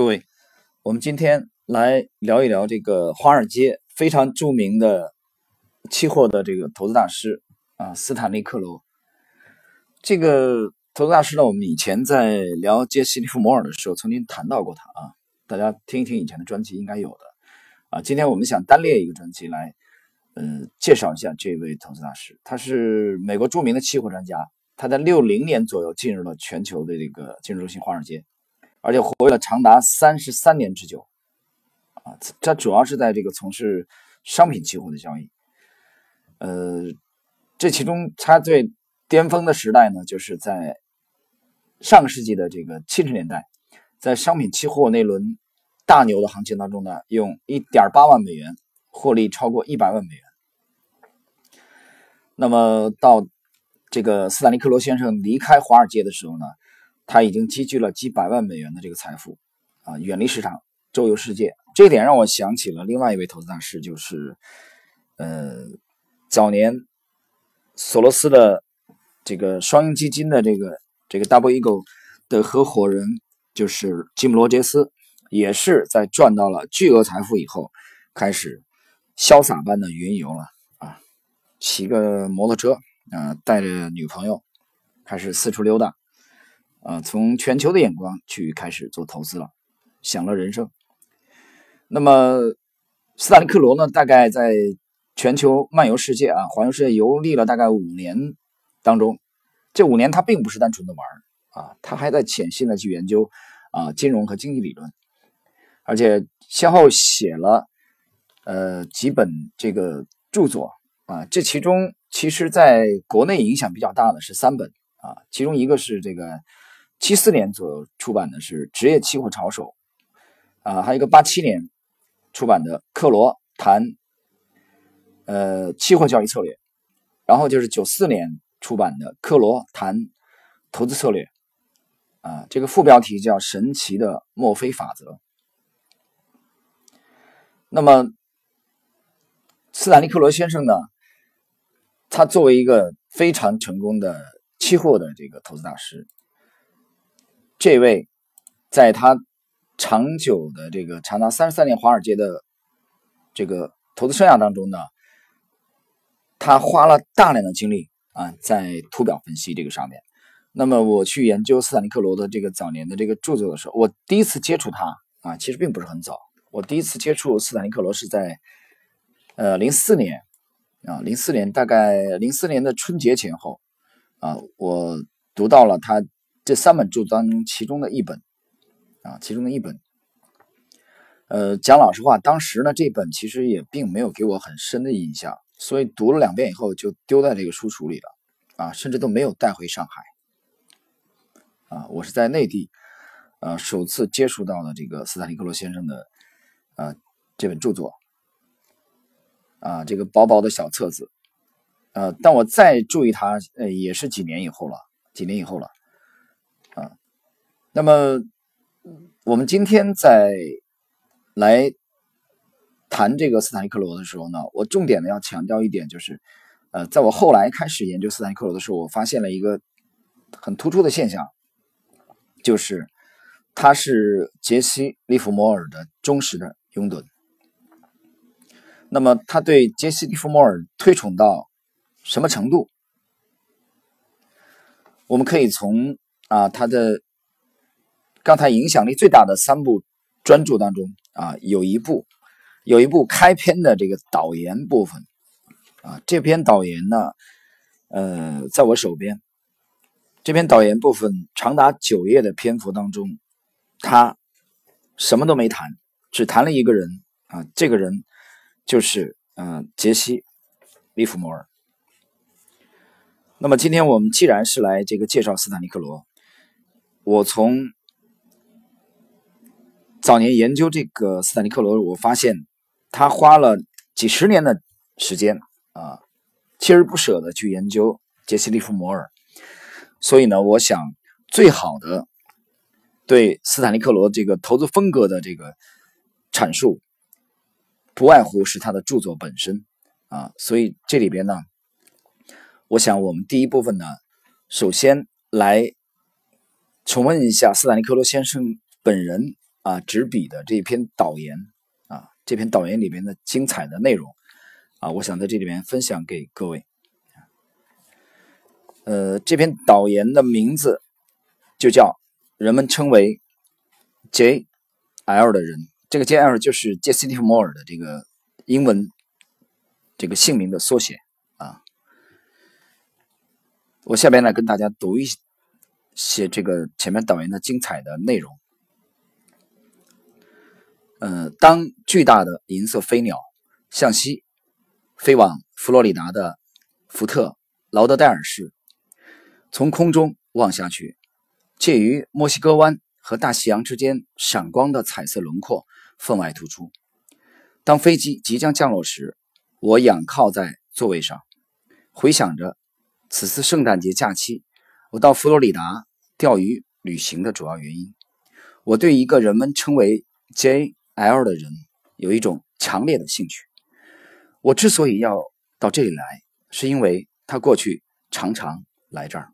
各位，我们今天来聊一聊这个华尔街非常著名的期货的这个投资大师啊，斯坦利·克罗。这个投资大师呢，我们以前在聊杰西·利弗摩尔的时候曾经谈到过他啊，大家听一听以前的专辑应该有的啊。今天我们想单列一个专辑来，嗯，介绍一下这位投资大师。他是美国著名的期货专家，他在六零年左右进入了全球的这个金融中心华尔街。而且活跃了长达三十三年之久，啊，他主要是在这个从事商品期货的交易。呃，这其中他最巅峰的时代呢，就是在上个世纪的这个七十年代，在商品期货那轮大牛的行情当中呢，用一点八万美元获利超过一百万美元。那么到这个斯坦利克罗先生离开华尔街的时候呢？他已经积聚了几百万美元的这个财富，啊，远离市场，周游世界。这一点让我想起了另外一位投资大师，就是，呃，早年索罗斯的这个双鹰基金的这个这个 Double Eagle 的合伙人，就是吉姆罗杰斯，也是在赚到了巨额财富以后，开始潇洒般的云游了啊，骑个摩托车啊，带着女朋友，开始四处溜达。啊，从全球的眼光去开始做投资了，享乐人生。那么，斯坦利克罗呢？大概在全球漫游世界啊，环游世界游历了大概五年当中，这五年他并不是单纯的玩啊，他还在潜心的去研究啊金融和经济理论，而且先后写了呃几本这个著作啊，这其中其实在国内影响比较大的是三本啊，其中一个是这个。七四年左右出版的是《职业期货炒手》，啊，还有一个八七年出版的《克罗谈呃期货交易策略》，然后就是九四年出版的《克罗谈投资策略》，啊，这个副标题叫《神奇的墨菲法则》。那么，斯坦利克罗先生呢，他作为一个非常成功的期货的这个投资大师。这位，在他长久的这个长达三十三年华尔街的这个投资生涯当中呢，他花了大量的精力啊，在图表分析这个上面。那么我去研究斯坦利克罗的这个早年的这个著作的时候，我第一次接触他啊，其实并不是很早。我第一次接触斯坦利克罗是在呃零四年啊，零四年大概零四年的春节前后啊，我读到了他。这三本著作当中，其中的一本，啊，其中的一本，呃，讲老实话，当时呢，这本其实也并没有给我很深的印象，所以读了两遍以后就丢在这个书橱里了，啊，甚至都没有带回上海，啊，我是在内地，呃，首次接触到了这个斯坦利克罗先生的，呃，这本著作，啊，这个薄薄的小册子，呃，但我再注意他，呃，也是几年以后了，几年以后了。那么我们今天在来谈这个斯坦利克罗的时候呢，我重点的要强调一点，就是，呃，在我后来开始研究斯坦利克罗的时候，我发现了一个很突出的现象，就是他是杰西·利弗摩尔的忠实的拥趸。那么他对杰西·利弗摩尔推崇到什么程度？我们可以从。啊，他的刚才影响力最大的三部专著当中啊，有一部有一部开篇的这个导言部分啊，这篇导言呢，呃，在我手边，这篇导言部分长达九页的篇幅当中，他什么都没谈，只谈了一个人啊，这个人就是嗯，杰西·利弗摩尔。那么今天我们既然是来这个介绍斯坦尼克罗。我从早年研究这个斯坦尼克罗，我发现他花了几十年的时间啊，锲而不舍的去研究杰西·利弗摩尔。所以呢，我想最好的对斯坦尼克罗这个投资风格的这个阐述，不外乎是他的著作本身啊。所以这里边呢，我想我们第一部分呢，首先来。重温一下斯坦利克罗先生本人啊执笔的这篇导言啊，这篇导言里面的精彩的内容啊，我想在这里面分享给各位。呃，这篇导言的名字就叫人们称为 J.L 的人，这个 J.L 就是杰西·利弗莫尔的这个英文这个姓名的缩写啊。我下边来跟大家读一些这个前面导言的精彩的内容。呃，当巨大的银色飞鸟向西飞往佛罗里达的福特劳德戴尔市。从空中望下去，介于墨西哥湾和大西洋之间闪光的彩色轮廓分外突出。当飞机即将降落时，我仰靠在座位上，回想着此次圣诞节假期我到佛罗里达钓鱼旅行的主要原因。我对一个人们称为 J L 的人有一种强烈的兴趣。我之所以要到这里来，是因为他过去常常来这儿。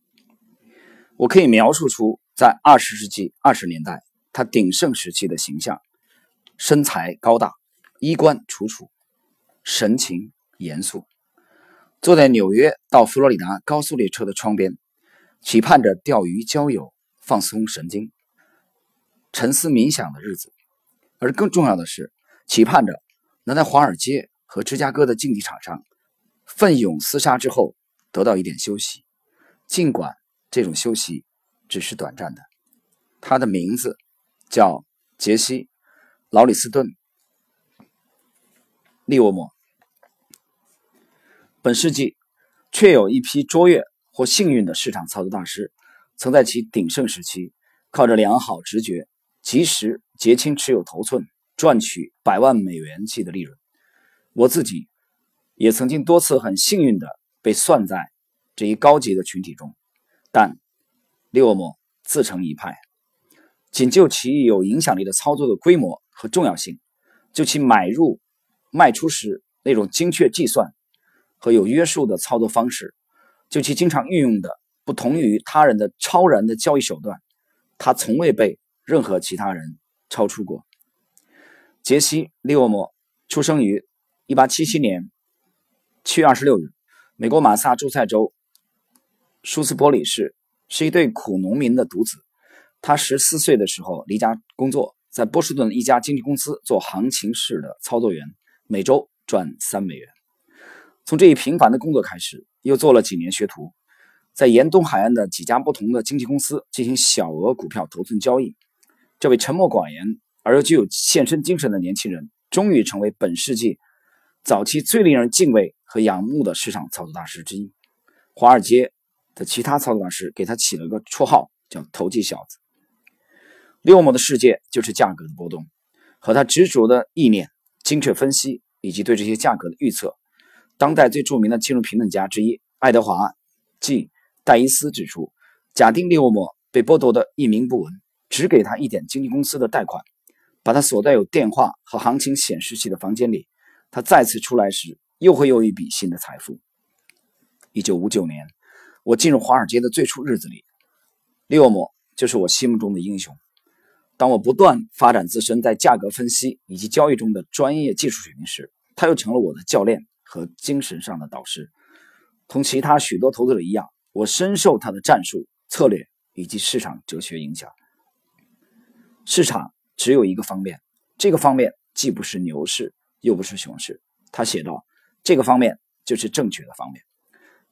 我可以描述出在二十世纪二十年代他鼎盛时期的形象：身材高大，衣冠楚楚，神情严肃，坐在纽约到佛罗里达高速列车的窗边，期盼着钓鱼、交友、放松神经、沉思冥想的日子；而更重要的是，期盼着能在华尔街和芝加哥的竞技场上奋勇厮杀之后得到一点休息，尽管。这种休息只是短暂的。他的名字叫杰西·劳里斯顿·利沃莫。本世纪，确有一批卓越或幸运的市场操作大师，曾在其鼎盛时期，靠着良好直觉，及时结清持有头寸，赚取百万美元计的利润。我自己也曾经多次很幸运的被算在这一高级的群体中。但利沃莫自成一派，仅就其有影响力的操作的规模和重要性，就其买入、卖出时那种精确计算和有约束的操作方式，就其经常运用的不同于他人的超然的交易手段，他从未被任何其他人超出过。杰西·利沃莫出生于1877年7月26日，美国马萨诸塞州。舒斯伯里市是一对苦农民的独子。他十四岁的时候离家工作，在波士顿一家经纪公司做行情室的操作员，每周赚三美元。从这一平凡的工作开始，又做了几年学徒，在沿东海岸的几家不同的经纪公司进行小额股票头寸交易。这位沉默寡言而又具有献身精神的年轻人，终于成为本世纪早期最令人敬畏和仰慕的市场操作大师之一。华尔街。的其他操作大师给他起了个绰号，叫“投机小子”。六莫的世界就是价格的波动，和他执着的意念、精确分析以及对这些价格的预测。当代最著名的金融评论家之一爱德华 ·G· 戴伊斯指出，假定利沃莫被剥夺的一名不闻，只给他一点经纪公司的贷款，把他锁在有电话和行情显示器的房间里，他再次出来时又会有一笔新的财富。一九五九年。我进入华尔街的最初日子里，利沃莫就是我心目中的英雄。当我不断发展自身在价格分析以及交易中的专业技术水平时，他又成了我的教练和精神上的导师。同其他许多投资者一样，我深受他的战术、策略以及市场哲学影响。市场只有一个方面，这个方面既不是牛市，又不是熊市。他写道：“这个方面就是正确的方面。”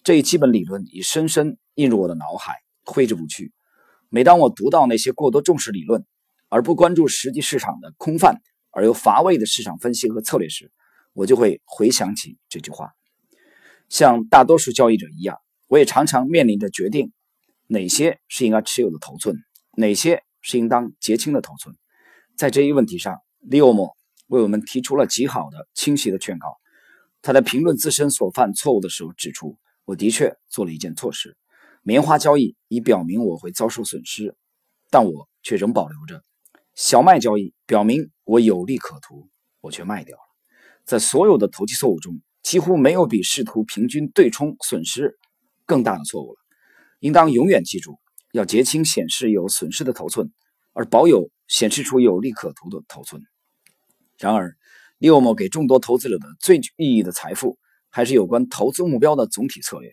这一基本理论已深深印入我的脑海，挥之不去。每当我读到那些过多重视理论而不关注实际市场的空泛而又乏味的市场分析和策略时，我就会回想起这句话。像大多数交易者一样，我也常常面临着决定哪些是应该持有的头寸，哪些是应当结清的头寸。在这一问题上，利欧莫为我们提出了极好的、清晰的劝告。他在评论自身所犯错误的时候指出。我的确做了一件错事，棉花交易已表明我会遭受损失，但我却仍保留着；小麦交易表明我有利可图，我却卖掉了。在所有的投机错误中，几乎没有比试图平均对冲损失更大的错误了。应当永远记住，要结清显示有损失的头寸，而保有显示出有利可图的头寸。然而，利沃莫给众多投资者的最具意义的财富，还是有关投资目标的总体策略。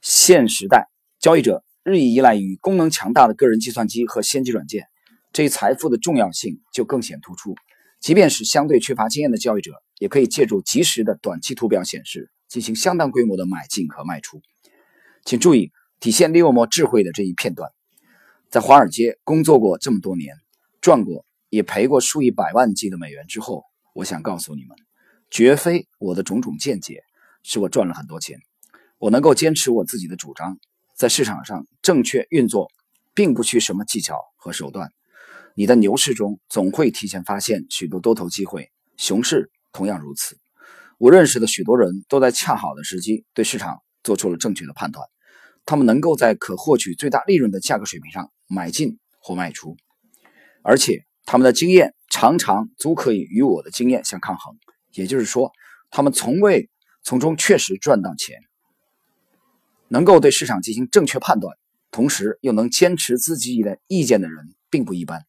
现时代交易者日益依赖于功能强大的个人计算机和先进软件，这一财富的重要性就更显突出。即便是相对缺乏经验的交易者，也可以借助及时的短期图表显示，进行相当规模的买进和卖出。请注意，体现利沃莫智慧的这一片段，在华尔街工作过这么多年，赚过也赔过数以百万计的美元之后，我想告诉你们，绝非我的种种见解使我赚了很多钱。我能够坚持我自己的主张，在市场上正确运作，并不需什么技巧和手段。你的牛市中总会提前发现许多多头机会，熊市同样如此。我认识的许多人都在恰好的时机对市场做出了正确的判断，他们能够在可获取最大利润的价格水平上买进或卖出，而且他们的经验常常足可以与我的经验相抗衡。也就是说，他们从未从中确实赚到钱。能够对市场进行正确判断，同时又能坚持自己的意见的人并不一般。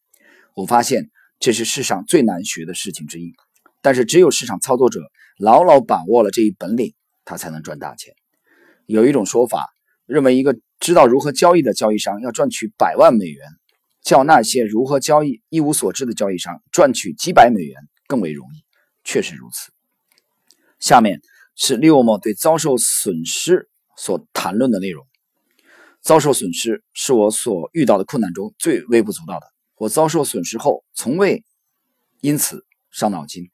我发现这是世上最难学的事情之一，但是只有市场操作者牢牢把握了这一本领，他才能赚大钱。有一种说法认为，一个知道如何交易的交易商要赚取百万美元，较那些如何交易一无所知的交易商赚取几百美元更为容易。确实如此。下面是利沃莫对遭受损失所谈论的内容。遭受损失是我所遇到的困难中最微不足道的。我遭受损失后，从未因此伤脑筋。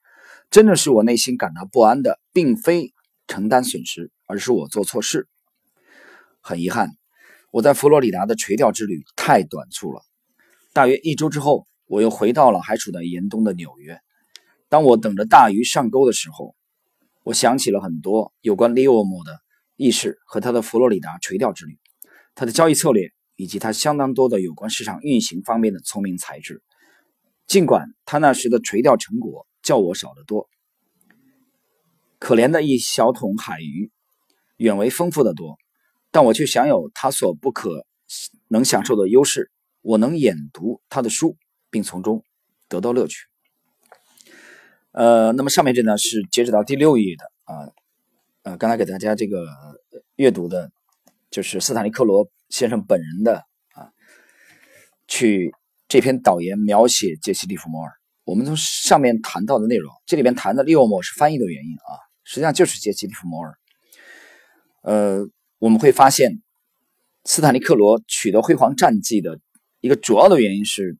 真正使我内心感到不安的，并非承担损失，而是我做错事。很遗憾，我在佛罗里达的垂钓之旅太短促了。大约一周之后，我又回到了还处在严冬的纽约。当我等着大鱼上钩的时候，我想起了很多有关利沃莫的轶事和他的佛罗里达垂钓之旅，他的交易策略。以及他相当多的有关市场运行方面的聪明才智，尽管他那时的垂钓成果较我少得多，可怜的一小桶海鱼远为丰富的多，但我却享有他所不可能享受的优势，我能研读他的书，并从中得到乐趣。呃，那么上面这呢是截止到第六页的啊，呃，刚才给大家这个阅读的。就是斯坦利克罗先生本人的啊，去这篇导言描写杰西·利弗莫尔。我们从上面谈到的内容，这里边谈的利沃莫是翻译的原因啊，实际上就是杰西·利弗莫尔。呃，我们会发现，斯坦利克罗取得辉煌战绩的一个主要的原因是，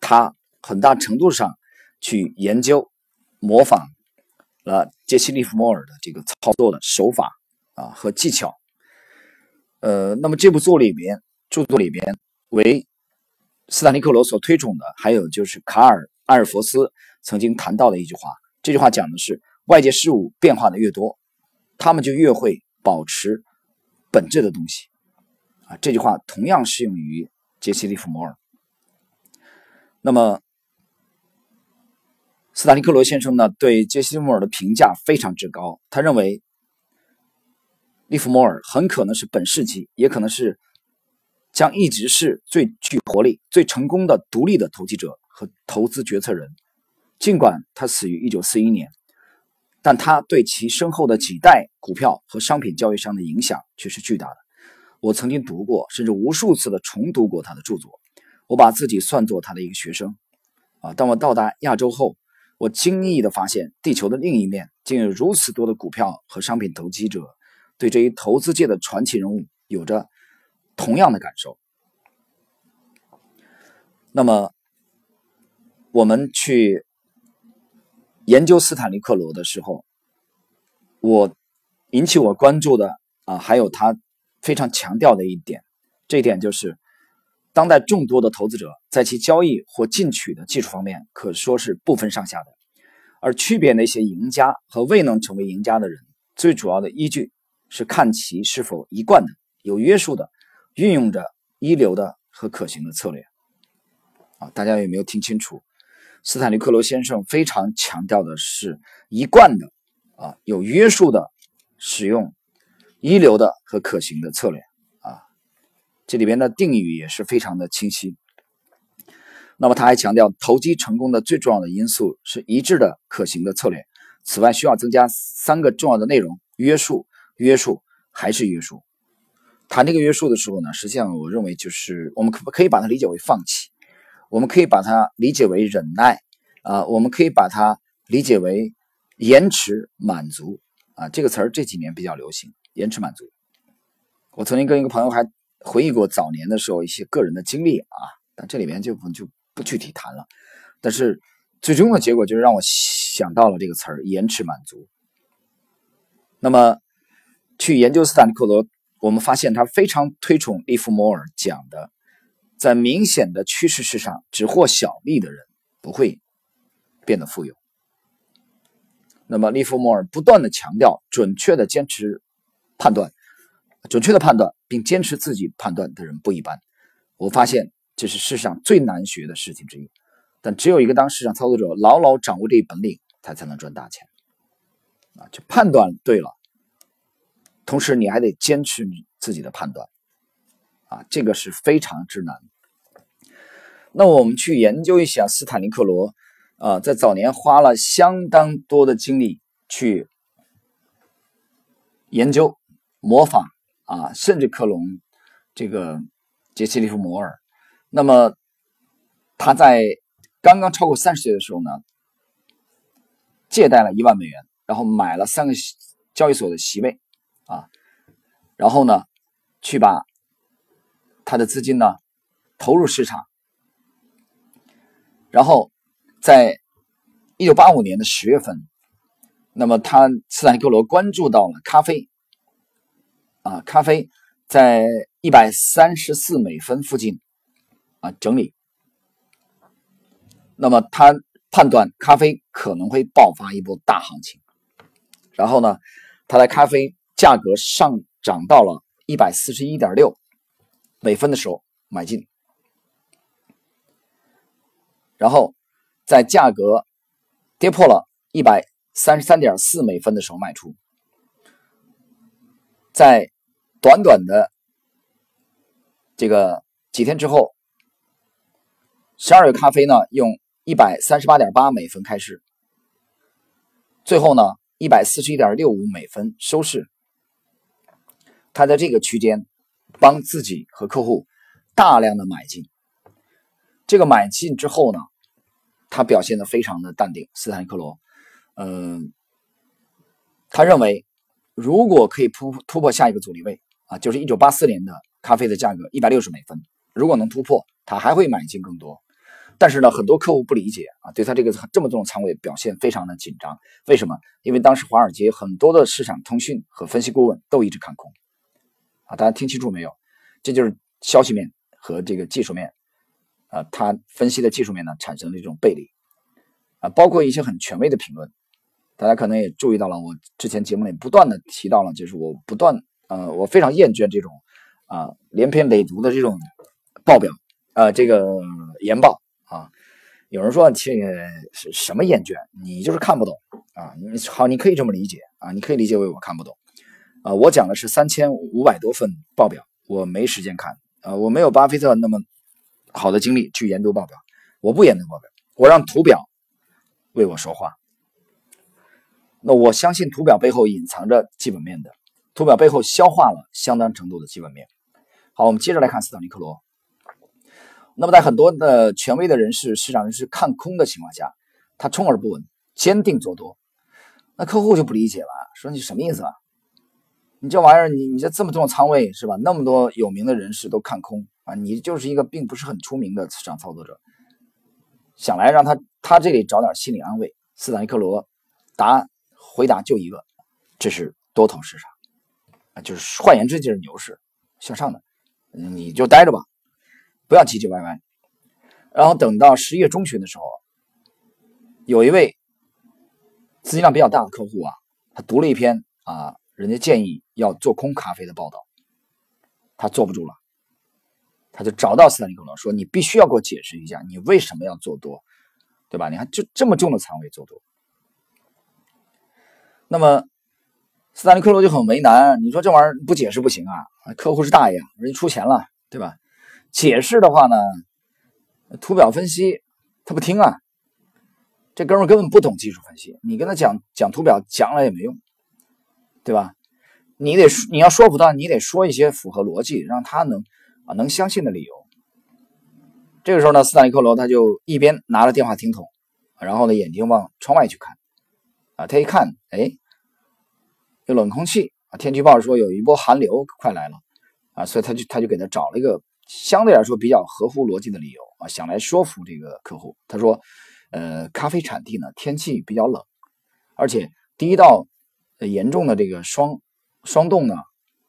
他很大程度上去研究、模仿了杰西·利弗莫尔的这个操作的手法啊和技巧。呃，那么这部作里边著作里边为斯坦利克罗所推崇的，还有就是卡尔阿尔佛斯曾经谈到的一句话。这句话讲的是外界事物变化的越多，他们就越会保持本质的东西。啊，这句话同样适用于杰西·利弗摩尔。那么斯坦利克罗先生呢，对杰西·利弗摩尔的评价非常之高，他认为。利弗莫尔很可能是本世纪，也可能是将一直是最具活力、最成功的独立的投机者和投资决策人。尽管他死于1941年，但他对其身后的几代股票和商品交易商的影响却是巨大的。我曾经读过，甚至无数次的重读过他的著作。我把自己算作他的一个学生。啊，当我到达亚洲后，我惊异地发现，地球的另一面竟有如此多的股票和商品投机者。对这一投资界的传奇人物有着同样的感受。那么，我们去研究斯坦利克罗的时候，我引起我关注的啊，还有他非常强调的一点，这一点就是，当代众多的投资者在其交易或进取的技术方面可说是不分上下的，而区别那些赢家和未能成为赢家的人，最主要的依据。是看其是否一贯的、有约束的运用着一流的和可行的策略。啊，大家有没有听清楚？斯坦利克罗先生非常强调的是一贯的、啊有约束的使用一流的和可行的策略。啊，这里边的定语也是非常的清晰。那么他还强调，投机成功的最重要的因素是一致的可行的策略。此外，需要增加三个重要的内容：约束、约束还是约束。谈这个约束的时候呢，实际上我认为就是我们可可以把它理解为放弃，我们可以把它理解为忍耐啊，我们可以把它理解为延迟满足啊。这个词儿这几年比较流行，延迟满足。我曾经跟一个朋友还回忆过早年的时候一些个人的经历啊，但这里面就不就不具体谈了。但是最终的结果就是让我想到了这个词儿“延迟满足”。那么去研究斯坦利克罗。我们发现他非常推崇利弗莫尔讲的，在明显的趋势市场，只获小利的人不会变得富有。那么利弗莫尔不断的强调，准确的坚持判断，准确的判断并坚持自己判断的人不一般。我发现这是世上最难学的事情之一，但只有一个当市场操作者牢牢掌握这一本领，他才能赚大钱。啊，就判断对了。同时，你还得坚持你自己的判断，啊，这个是非常之难。那我们去研究一下斯坦尼克罗，啊，在早年花了相当多的精力去研究、模仿，啊，甚至克隆这个杰西·利弗摩尔。那么他在刚刚超过三十岁的时候呢，借贷了一万美元，然后买了三个交易所的席位。啊，然后呢，去把他的资金呢投入市场，然后在一九八五年的十月份，那么他斯坦利克罗关注到了咖啡，啊，咖啡在一百三十四美分附近啊整理，那么他判断咖啡可能会爆发一波大行情，然后呢，他在咖啡。价格上涨到了一百四十一点六美分的时候买进，然后在价格跌破了一百三十三点四美分的时候卖出，在短短的这个几天之后，十二月咖啡呢用一百三十八点八美分开市，最后呢一百四十一点六五美分收市。他在这个区间帮自己和客户大量的买进，这个买进之后呢，他表现的非常的淡定。斯坦克罗，嗯，他认为如果可以突突破下一个阻力位啊，就是一九八四年的咖啡的价格一百六十美分，如果能突破，他还会买进更多。但是呢，很多客户不理解啊，对他这个这么重的仓位表现非常的紧张。为什么？因为当时华尔街很多的市场通讯和分析顾问都一直看空。啊大家听清楚没有？这就是消息面和这个技术面，啊，他分析的技术面呢产生了这种背离，啊，包括一些很权威的评论，大家可能也注意到了，我之前节目里不断的提到了，就是我不断，呃，我非常厌倦这种啊连篇累牍的这种报表，呃，这个研报啊，有人说这个是什么厌倦？你就是看不懂啊，你好，你可以这么理解啊，你可以理解为我看不懂。啊，我讲的是三千五百多份报表，我没时间看。啊，我没有巴菲特那么好的精力去研究报表，我不研究报表，我让图表为我说话。那我相信图表背后隐藏着基本面的，图表背后消化了相当程度的基本面。好，我们接着来看斯坦利克罗。那么在很多的权威的人士、市场人士看空的情况下，他充耳不闻，坚定做多。那客户就不理解了，说你什么意思啊？你这玩意儿，你你这这么重的仓位是吧？那么多有名的人士都看空啊，你就是一个并不是很出名的市场操作者，想来让他他这里找点心理安慰。斯坦利克罗答案回答就一个，这是多头市场啊，就是换言之就是牛市向上的，你就待着吧，不要唧唧歪歪。然后等到十一月中旬的时候，有一位资金量比较大的客户啊，他读了一篇啊。人家建议要做空咖啡的报道，他坐不住了，他就找到斯坦利克罗说：“你必须要给我解释一下，你为什么要做多，对吧？你看，就这么重的仓位做多。”那么斯坦利克罗就很为难，你说这玩意儿不解释不行啊！客户是大爷，人家出钱了，对吧？解释的话呢，图表分析他不听啊，这哥们根本不懂技术分析，你跟他讲讲图表讲了也没用，对吧？你得你要说服他，你得说一些符合逻辑，让他能啊能相信的理由。这个时候呢，斯坦利克罗他就一边拿着电话听筒，然后呢眼睛往窗外去看，啊，他一看，哎，有冷空气啊，天气预报说有一波寒流快来了，啊，所以他就他就给他找了一个相对来说比较合乎逻辑的理由啊，想来说服这个客户。他说，呃，咖啡产地呢天气比较冷，而且第一道严重的这个霜霜冻呢，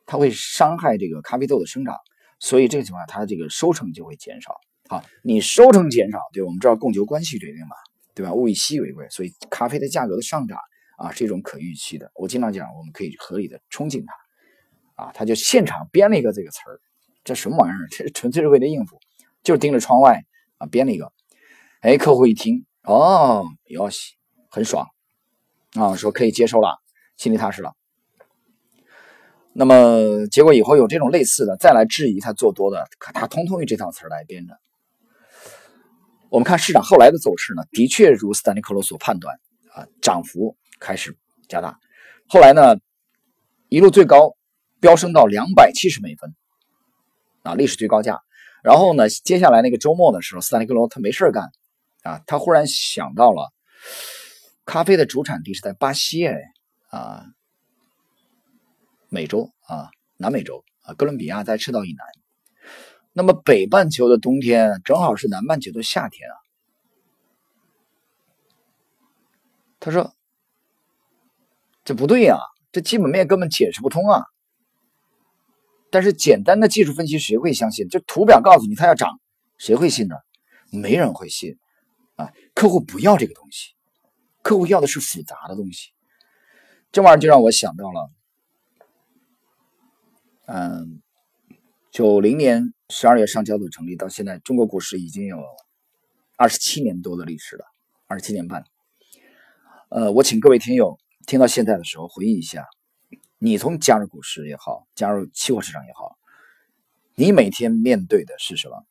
它会伤害这个咖啡豆的生长，所以这个情况它这个收成就会减少。啊，你收成减少，对我们知道供求关系决定嘛，对吧？物以稀为贵，所以咖啡的价格的上涨啊是一种可预期的。我经常讲，我们可以合理的憧憬它，啊，他就现场编了一个这个词儿，这什么玩意儿？这纯粹是为了应付，就盯着窗外啊编了一个。哎，客户一听，哦，哟西，很爽啊，说可以接受了，心里踏实了。那么结果以后有这种类似的再来质疑他做多的，可他通通用这套词来编的。我们看市场后来的走势呢，的确如斯坦利克罗所判断啊，涨幅开始加大。后来呢，一路最高飙升到两百七十美分啊，历史最高价。然后呢，接下来那个周末的时候，斯坦利克罗他没事干啊，他忽然想到了咖啡的主产地是在巴西哎啊，美洲啊，南美洲啊，哥伦比亚在赤道以南。那么北半球的冬天正好是南半球的夏天啊。他说：“这不对呀，这基本面根本解释不通啊。”但是简单的技术分析谁会相信？就图表告诉你它要涨，谁会信呢？没人会信啊！客户不要这个东西，客户要的是复杂的东西。这玩意儿就让我想到了，嗯。九零年十二月上交所成立到现在，中国股市已经有二十七年多的历史了，二十七年半。呃，我请各位听友听到现在的时候回忆一下，你从加入股市也好，加入期货市场也好，你每天面对的是什么？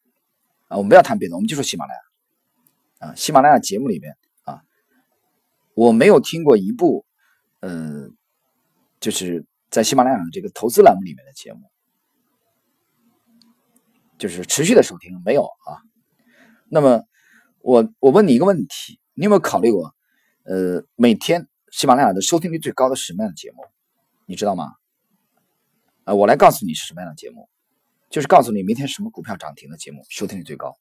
啊，我们不要谈别的，我们就说喜马拉雅啊，喜马拉雅节目里面啊，我没有听过一部，呃，就是在喜马拉雅这个投资栏目里面的节目。就是持续的收听没有啊？那么我我问你一个问题，你有没有考虑过，呃，每天喜马拉雅的收听率最高的是什么样的节目？你知道吗？啊，我来告诉你是什么样的节目，就是告诉你明天什么股票涨停的节目收听率最高，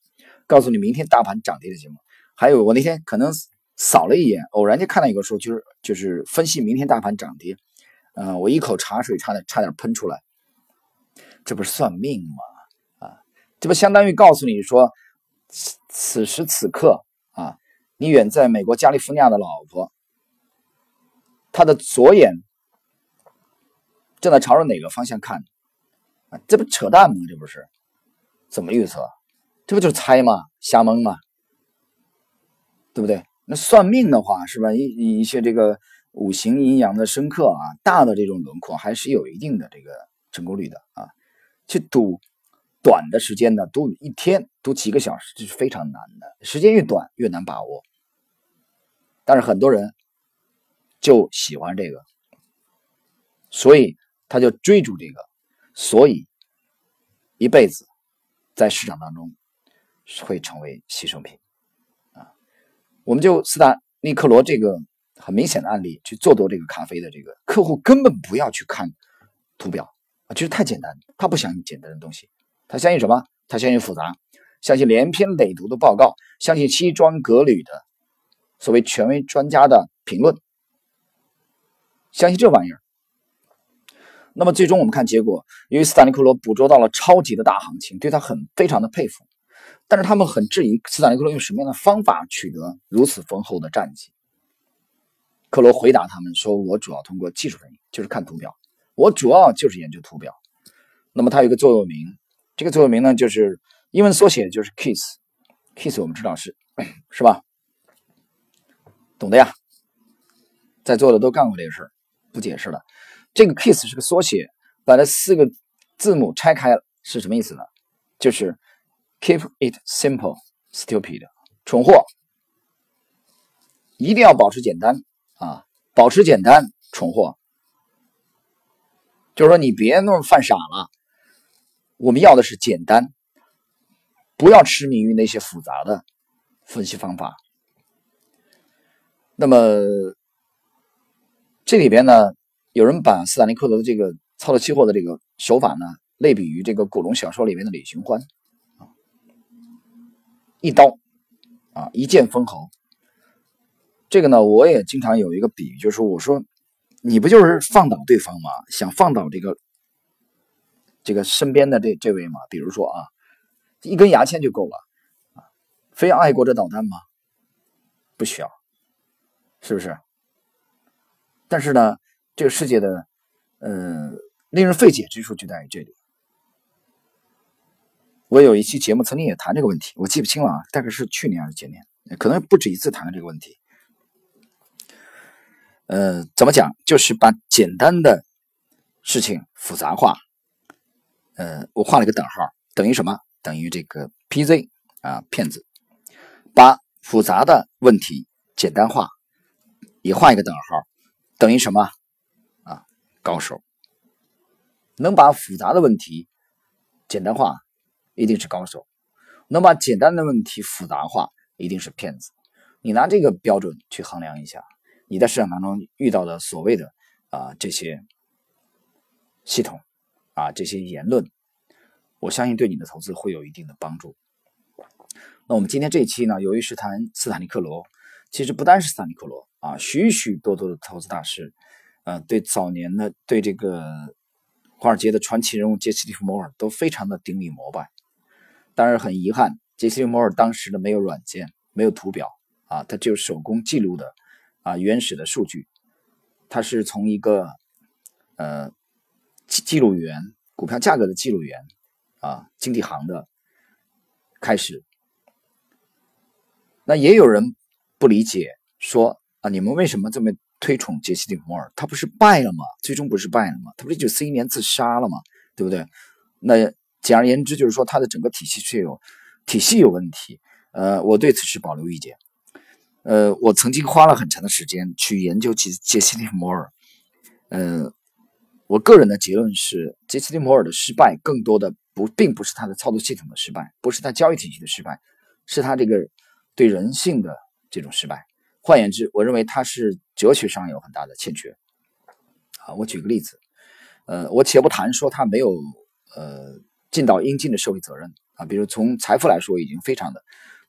告诉你明天大盘涨跌的节目。还有我那天可能扫了一眼，偶然间看到一个说，就是就是分析明天大盘涨跌，嗯，我一口茶水差点差点喷出来，这不是算命吗？啊这不相当于告诉你说，此此时此刻啊，你远在美国加利福尼亚的老婆，她的左眼正在朝着哪个方向看？啊，这不扯淡吗？这不是怎么预测？这不就是猜吗？瞎蒙吗？对不对？那算命的话是吧？一一些这个五行阴阳的深刻啊，大的这种轮廓还是有一定的这个成功率的啊，去赌。短的时间呢，赌一天，赌几个小时，这是非常难的。时间越短越难把握，但是很多人就喜欢这个，所以他就追逐这个，所以一辈子在市场当中会成为牺牲品啊。我们就斯坦利克罗这个很明显的案例去做多这个咖啡的这个客户，根本不要去看图表啊，就是太简单，他不相信简单的东西。他相信什么？他相信复杂，相信连篇累牍的报告，相信西装革履的所谓权威专家的评论，相信这玩意儿。那么最终我们看结果，由于斯坦利克罗捕捉到了超级的大行情，对他很非常的佩服，但是他们很质疑斯坦利克罗用什么样的方法取得如此丰厚的战绩。克罗回答他们说：“我主要通过技术分析，就是看图表，我主要就是研究图表。那么他有一个座右铭。”这个座右铭呢，就是英文缩写，就是 KISS，KISS 我们知道是是吧？懂的呀，在座的都干过这个事儿，不解释了。这个 KISS 是个缩写，把这四个字母拆开是什么意思呢？就是 Keep it simple，stupid，蠢货，一定要保持简单，保持简单，蠢货，就是说你别那么犯傻了。我们要的是简单，不要痴迷于那些复杂的分析方法。那么这里边呢，有人把斯坦利克罗的这个操作期货的这个手法呢，类比于这个古龙小说里面的李寻欢，一刀啊，一剑封喉。这个呢，我也经常有一个比喻，就是我说，你不就是放倒对方吗？想放倒这个。这个身边的这这位嘛，比如说啊，一根牙签就够了啊，非要爱国者导弹吗？不需要，是不是？但是呢，这个世界的，呃，令人费解之处就在于这里。我有一期节目曾经也谈这个问题，我记不清了啊，大概是去年还是前年，可能不止一次谈了这个问题。呃，怎么讲？就是把简单的事情复杂化。呃，我画了一个等号，等于什么？等于这个 PZ 啊，骗子。把复杂的问题简单化，也画一个等号，等于什么？啊，高手。能把复杂的问题简单化，一定是高手；能把简单的问题复杂化，一定是骗子。你拿这个标准去衡量一下，你在市场当中遇到的所谓的啊这些系统。啊，这些言论，我相信对你的投资会有一定的帮助。那我们今天这一期呢，由于是谈斯坦利克罗，其实不单是斯坦利克罗啊，许许多多的投资大师，呃，对早年的对这个华尔街的传奇人物杰西·利弗摩尔都非常的顶礼膜拜。当然很遗憾，杰西·利弗摩尔当时的没有软件，没有图表啊，他只有手工记录的啊原始的数据，它是从一个呃。记录员，股票价格的记录员，啊，经济行的开始。那也有人不理解，说啊，你们为什么这么推崇杰西·利弗莫尔？他不是败了吗？最终不是败了吗？他不是九四一年自杀了吗？对不对？那简而言之，就是说他的整个体系是有体系有问题。呃，我对此是保留意见。呃，我曾经花了很长的时间去研究杰杰西·利摩尔，嗯。我个人的结论是，杰西·利摩尔的失败更多的不并不是他的操作系统的失败，不是他交易体系的失败，是他这个对人性的这种失败。换言之，我认为他是哲学上有很大的欠缺。啊，我举个例子，呃，我且不谈说他没有呃尽到应尽的社会责任啊，比如从财富来说已经非常的，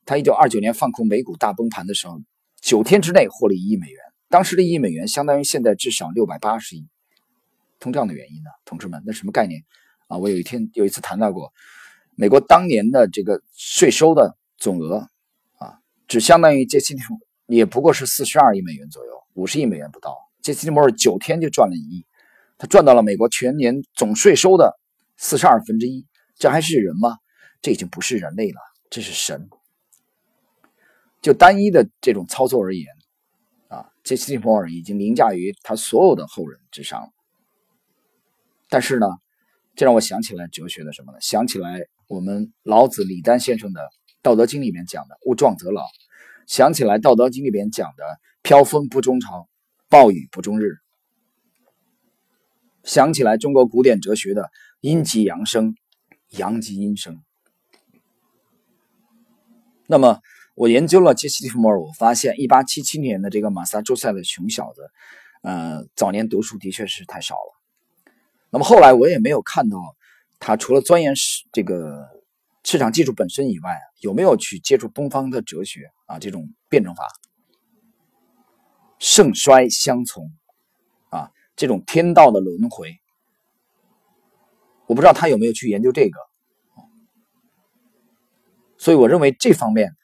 他一九二九年放空美股大崩盘的时候，九天之内获利一亿美元，当时的一亿美元相当于现在至少六百八十亿。通胀的原因呢，同志们，那什么概念啊？我有一天有一次谈到过，美国当年的这个税收的总额啊，只相当于杰西·利弗，也不过是四十二亿美元左右，五十亿美元不到。杰西·利弗尔九天就赚了一亿，他赚到了美国全年总税收的四十二分之一，这还是人吗？这已经不是人类了，这是神。就单一的这种操作而言，啊，杰西·利弗尔已经凌驾于他所有的后人之上了。但是呢，这让我想起来哲学的什么呢？想起来我们老子李丹先生的《道德经》里面讲的“勿壮则老”，想起来《道德经》里面讲的“飘风不终朝，暴雨不终日”，想起来中国古典哲学的“阴极阳生，阳极阴生”。那么，我研究了杰西·利弗莫尔，我发现1877年的这个马萨诸塞的穷小子，呃，早年读书的确是太少了。那么后来我也没有看到他除了钻研市这个市场技术本身以外，有没有去接触东方的哲学啊？这种辩证法、盛衰相从啊，这种天道的轮回，我不知道他有没有去研究这个。所以我认为这方面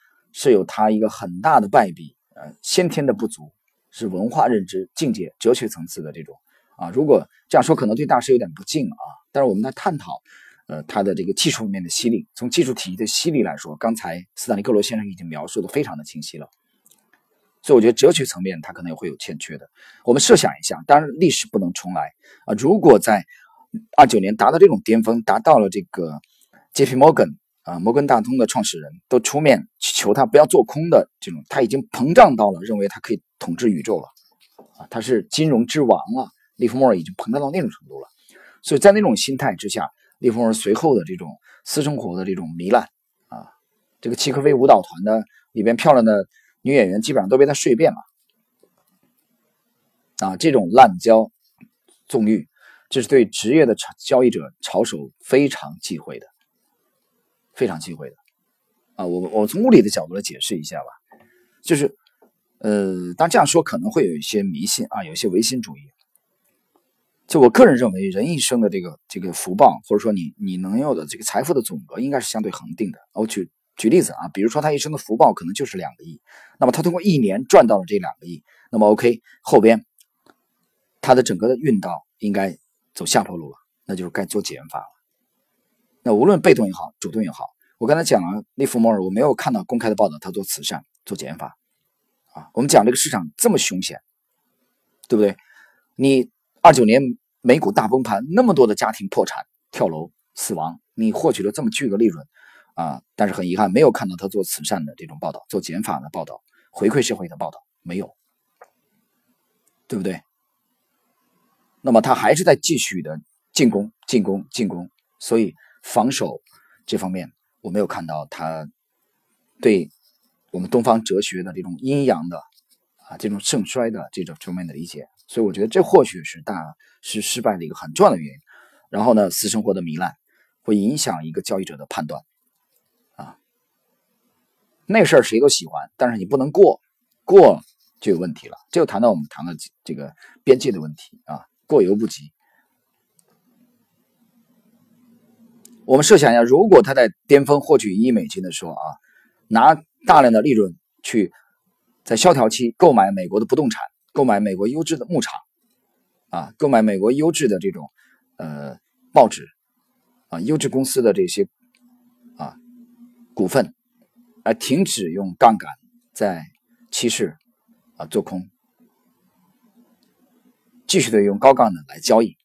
是有他一个很大的败笔，呃，先天的不足，是文化认知、境界、哲学层次的这种。啊，如果这样说可能对大师有点不敬啊，但是我们在探讨，呃，他的这个技术面的犀利，从技术体系的犀利来说，刚才斯坦利克罗先生已经描述的非常的清晰了，所以我觉得哲学层面他可能也会有欠缺的。我们设想一下，当然历史不能重来啊，如果在二九年达到这种巅峰，达到了这个 J.P. Morgan 啊，摩根大通的创始人都出面去求他不要做空的这种，他已经膨胀到了认为他可以统治宇宙了，啊，他是金融之王了。利弗莫尔已经膨胀到那种程度了，所以在那种心态之下，利弗莫尔随后的这种私生活的这种糜烂啊，这个契科菲舞蹈团的里边漂亮的女演员基本上都被他睡遍了，啊，这种滥交纵欲，这是对职业的交易者炒手非常忌讳的。非常忌讳的，啊，我我从物理的角度来解释一下吧，就是，呃，当然这样说可能会有一些迷信啊，有一些唯心主义。就我个人认为，人一生的这个这个福报，或者说你你能有的这个财富的总额，应该是相对恒定的。我举举例子啊，比如说他一生的福报可能就是两个亿，那么他通过一年赚到了这两个亿，那么 OK，后边他的整个的运道应该走下坡路了，那就是该做减法了。那无论被动也好，主动也好，我刚才讲了利弗莫尔，我没有看到公开的报道，他做慈善、做减法，啊，我们讲这个市场这么凶险，对不对？你二九年美股大崩盘，那么多的家庭破产、跳楼、死亡，你获取了这么巨额利润，啊，但是很遗憾，没有看到他做慈善的这种报道，做减法的报道，回馈社会的报道，没有，对不对？那么他还是在继续的进攻、进攻、进攻，所以。防守这方面，我没有看到他对我们东方哲学的这种阴阳的啊这种盛衰的这种方面的理解，所以我觉得这或许是大是失败的一个很重要的原因。然后呢，私生活的糜烂会影响一个交易者的判断啊，那事儿谁都喜欢，但是你不能过，过就有问题了。这就谈到我们谈的这个边界的问题啊，过犹不及。我们设想一下，如果他在巅峰获取一亿美金的时候啊，拿大量的利润去在萧条期购买美国的不动产，购买美国优质的牧场，啊，购买美国优质的这种呃报纸啊，优质公司的这些啊股份，而停止用杠杆在期市啊做空，继续的用高杠杆来交易。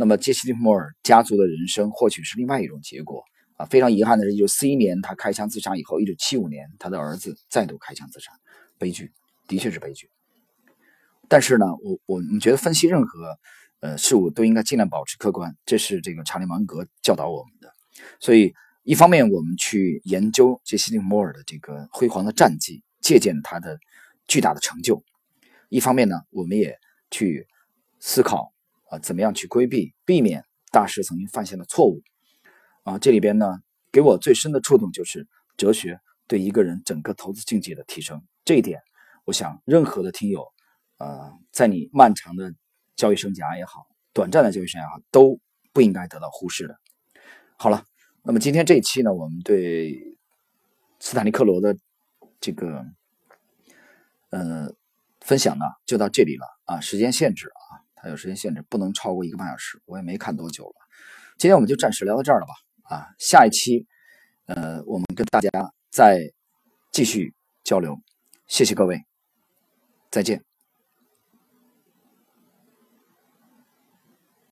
那么，杰西·利莫尔家族的人生或许是另外一种结果啊！非常遗憾的是，一九四一年他开枪自杀以后，一九七五年他的儿子再度开枪自杀，悲剧，的确是悲剧。但是呢，我我们觉得分析任何呃事物都应该尽量保持客观，这是这个查理芒格教导我们的。所以，一方面我们去研究杰西·利莫尔的这个辉煌的战绩，借鉴他的巨大的成就；一方面呢，我们也去思考。啊，怎么样去规避、避免大师曾经犯下的错误？啊，这里边呢，给我最深的触动就是哲学对一个人整个投资境界的提升。这一点，我想任何的听友，呃，在你漫长的交易生涯也好，短暂的交易生涯，都不应该得到忽视的。好了，那么今天这一期呢，我们对斯坦利克罗的这个呃分享呢，就到这里了啊，时间限制啊。它有时间限制，不能超过一个半小时。我也没看多久了。今天我们就暂时聊到这儿了吧？啊，下一期，呃，我们跟大家再继续交流。谢谢各位，再见。